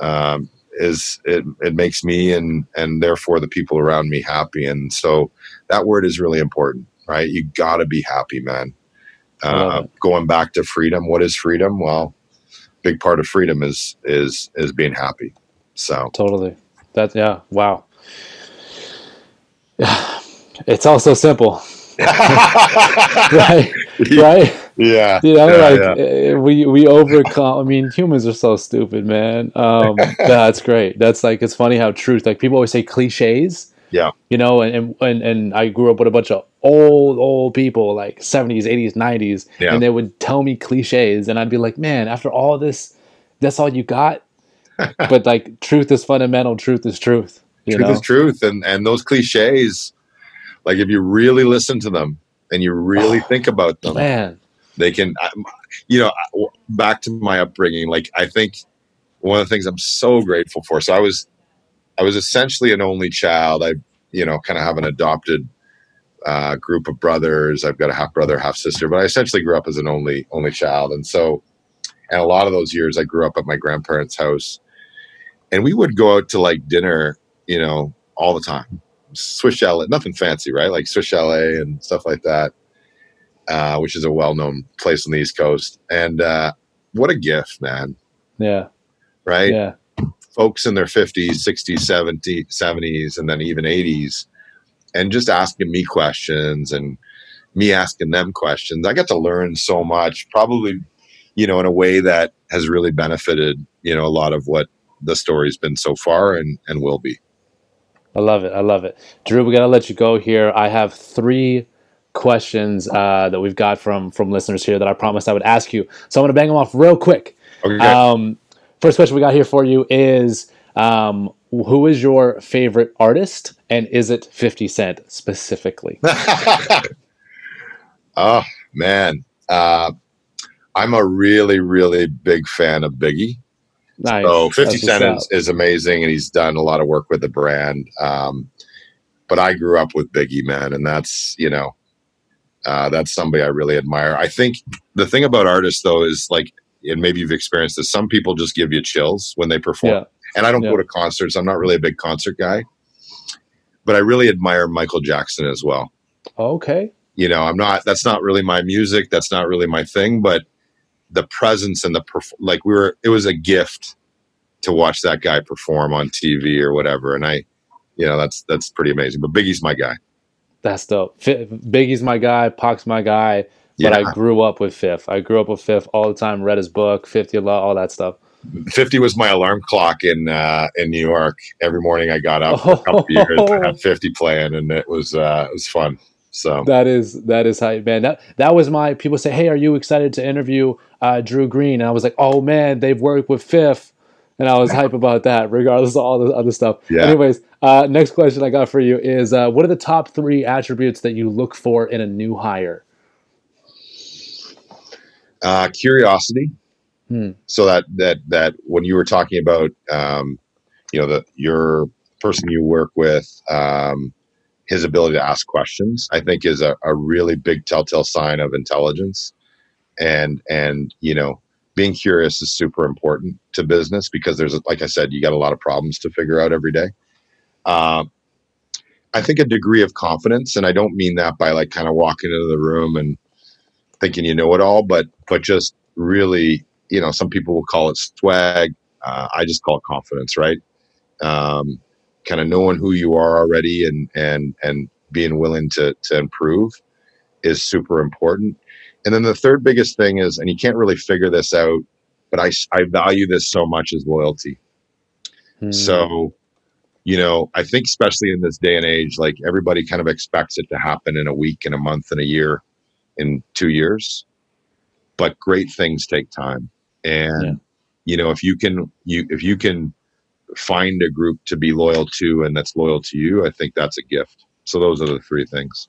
um, is it, it makes me and and therefore the people around me happy. And so that word is really important right? You got to be happy man. Uh, going back to freedom what is freedom? Well big part of freedom is is is being happy. So. Totally. That yeah wow. Yeah [sighs] it's all so simple. [laughs] [laughs] Right? Right yeah. You know yeah, like yeah. eh, we we overcome i mean humans are so stupid man. Um [laughs] that's great. That's like it's funny how truth like people always say cliches. Yeah. You know and and and i grew up with a bunch of old old people like 70s 80s 90s Yeah. and they would tell me cliches and i'd be like man after all this that's all you got? [laughs] But like truth is fundamental. Truth is truth you truth know? is truth and and those cliches like if you really listen to them and you really [sighs] think about them man they can you know back to my upbringing like i think one of the things i'm so grateful for so i was i was essentially an only child. I you know kind of have an adopted uh, group of brothers. I've got a half brother half sister but i essentially grew up as an only only child. And so and a lot of those years i grew up at my grandparents house. And we would go out to like dinner you know all the time. Swiss chalet nothing fancy right? Like swiss chalet and stuff like that uh, which is a well-known place on the East Coast. And uh, what a gift, man! yeah Right? yeah Folks in their fifties, sixties, 70s, 70s, and then even eighties, and just asking me questions and me asking them questions. I got to learn so much, probably, you know, in a way that has really benefited, you know, a lot of what the story's been so far and and will be. I love it. I love it. Drew, we got to let you go here. I have three questions uh, that we've got from from listeners here that I promised I would ask you. So I'm going to bang them off real quick. Okay. Um, first question we got here for you is um, Who is your favorite artist? And is it 50 Cent specifically? [laughs] oh man, uh, I'm a really, really big fan of Biggie. Nice. So 50 That's Cent is, is amazing, and he's done a lot of work with the brand. Um, but I grew up with Biggie, man, and that's you know, uh, that's somebody I really admire. I think the thing about artists though is like, and maybe you've experienced this. Some people just give you chills when they perform, Yeah. and I don't Yeah. go to concerts. I'm not really a big concert guy, but I really admire Michael Jackson as well Okay. you know i'm not that's not really my music that's not really my thing but the presence and the perf- like we were it was a gift to watch that guy perform on tv or whatever and i you know that's that's pretty amazing but biggie's my guy That's dope. Biggie's my guy. Pac's my guy. But yeah I grew up with Fifth. I grew up with Fifth all the time. Read his book, 50 Law, all that stuff. 50 was my alarm clock in uh in new york every morning i got up for a [laughs] couple years I had 50 playing and it was uh it was fun so That is that is hype, man. That that was my people say, "Hey, are you excited to interview uh, Drew Green?" And I was like, "Oh man, they've worked with Fifth," and I was hype about that, regardless of all the other stuff. Yeah. Anyways, uh, next question I got for you is, uh, what are the top three attributes that you look for in a new hire? uh curiosity Hmm. so that that that when you were talking about um you know the your person you work with um his ability to ask questions i think is a, a really big telltale sign of intelligence and and you know being curious is super important to business because there's like i said you got a lot of problems to figure out every day. Um i think a degree of confidence and i don't mean that by like kind of walking into the room and thinking you know it all but but just really you know some people will call it swag. Uh, i just call it confidence right? Um kind of knowing who you are already and and and being willing to to improve is super important. And then the third biggest thing is, and you can't really figure this out, but I I value this so much as loyalty. Hmm. So, you know, I think especially in this day and age, like everybody kind of expects it to happen in a week, in a month, in a year, in two years. But great things take time. And Yeah. you know, if you can you if you can find a group to be loyal to and that's loyal to you, I think that's a gift. So those are the three things.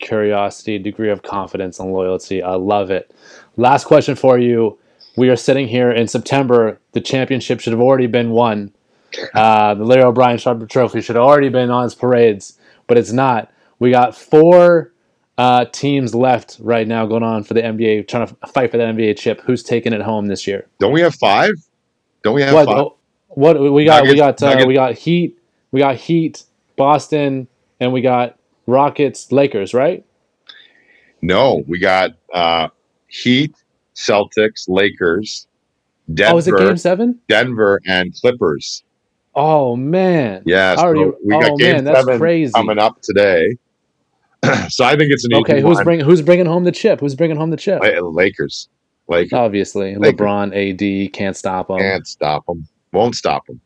Curiosity, degree of confidence, and loyalty. I love it. Last question for you. We are sitting here in September. The championship should have already been won. Uh, the Larry O'Brien Sharper Trophy should have already been on its parades, but it's not. We got four uh, teams left right now going on for the NBA, trying to fight for the NBA chip. Who's taking it home this year? Don't we have five? Don't we have What? five? What we got? we got uh, we got Heat, we got Heat, Boston, and we got Rockets, Lakers. Right? No, we got uh, Heat, Celtics, Lakers, Denver, Oh, is it Game Seven? Denver, and Clippers. Oh man. Yeah, I already- so we got oh, Game man, Seven crazy. coming up today. [clears throat] so I think it's an Okay, who's bringing who's bringing home the chip? Who's bringing home the chip? Lakers. Lakers Obviously, Lakers. LeBron, AD can't stop them. can't stop them. Won't stop them.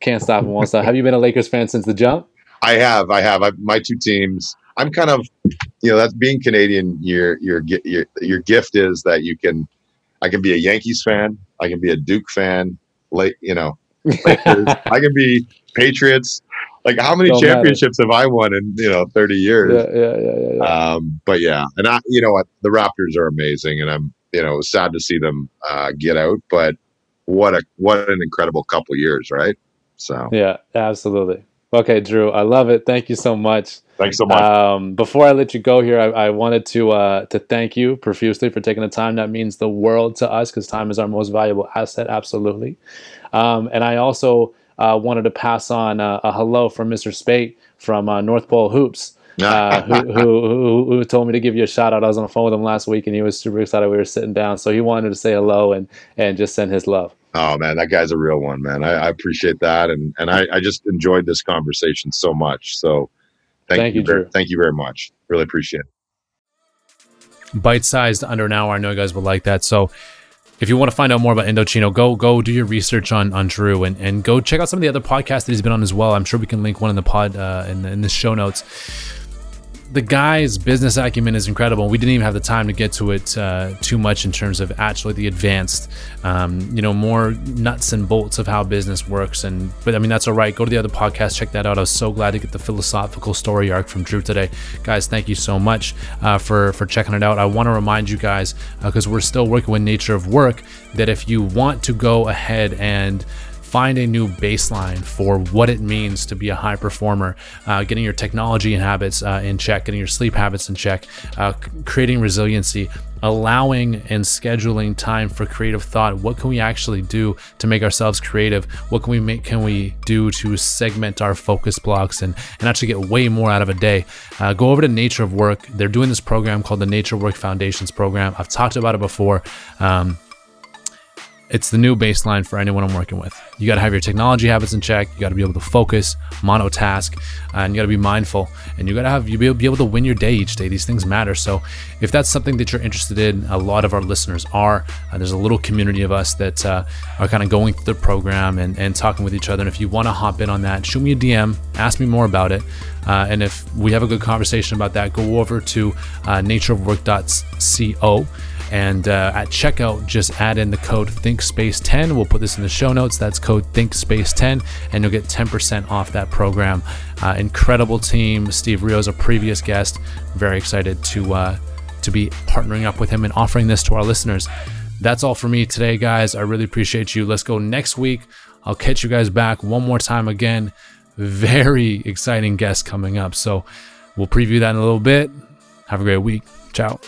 Can't stop him. Won't stop. Have you been a Lakers fan since the jump? I have, I have. I, my two teams. I'm kind of, you know, that's being Canadian. Your your your your gift is that you can. I can be a Yankees fan. I can be a Duke fan. Like you know, [laughs] I can be Patriots. Like how many Don't matter. championships have I won in you know 30 years? yeah, yeah, yeah, yeah. yeah. Um, but yeah, and I, you know what, the Raptors are amazing, and I'm, you know, sad to see them uh, get out. But what a what an incredible couple years, right? So yeah, absolutely. Okay, Drew, I love it. Thank you so much. thanks so much. Um, before I let you go here, I, I wanted to uh, to thank you profusely for taking the time. That means the world to us because time is our most valuable asset. Absolutely. Um, and I also uh, wanted to pass on uh, a hello from Mr. Spate from uh, North Pole Hoops. [laughs] uh, who, who, who, who told me to give you a shout out. I was on the phone with him last week and he was super excited. We were sitting down. So he wanted to say hello and, and just send his love. Oh man, that guy's a real one, man. I, I appreciate that, and and I, I just enjoyed this conversation so much. So thank, Thank you, you, very, thank you very much. Really appreciate it. bite sized under an hour. I know you guys would like that. So if you want to find out more about Indochino, go go do your research on on Drew and, and go check out some of the other podcasts that he's been on as well. I'm sure we can link one in the pod uh, in, the, in the show notes. The guy's business acumen is incredible. We didn't even have the time to get to it uh, too much in terms of actually the advanced, um, you know, more nuts and bolts of how business works. And but I mean that's all right. Go to the other podcast, check that out. I was so glad to get the philosophical story arc from Drew today, guys. Thank you so much uh, for for checking it out. I want to remind you guys because we're still working with Nature of Work that if you want to go ahead and find a new baseline for what it means to be a high performer, uh, getting your technology and habits uh, in check, getting your sleep habits in check, uh, creating resiliency, allowing and scheduling time for creative thought. What can we actually do to make ourselves creative? What can we make? Can we do to segment our focus blocks and and actually get way more out of a day? Uh, go over to Nature of Work. They're doing this program called the Nature of Work Foundations program. I've talked about it before. Um, it's the new baseline for anyone I'm working with. You got to have your technology habits in check. You got to be able to focus, monotask, and you got to be mindful. And you got to have you be able to win your day each day. These things matter. So, if that's something that you're interested in, a lot of our listeners are. Uh, there's a little community of us that uh, are kind of going through the program and, and talking with each other. And if you want to hop in on that, shoot me a DM, ask me more about it. Uh, and if we have a good conversation about that, go over to uh, natureofwork.co. And uh, at checkout, just add in the code ThinkSpace10. We'll put this in the show notes. That's code ThinkSpace10, and you'll get 10% off that program. Uh, incredible team. Steve Rio is a previous guest. Very excited to uh, to be partnering up with him and offering this to our listeners. That's all for me today, guys. I really appreciate you. Let's go next week. I'll catch you guys back one more time again. Very exciting guest coming up. So we'll preview that in a little bit. Have a great week. Ciao.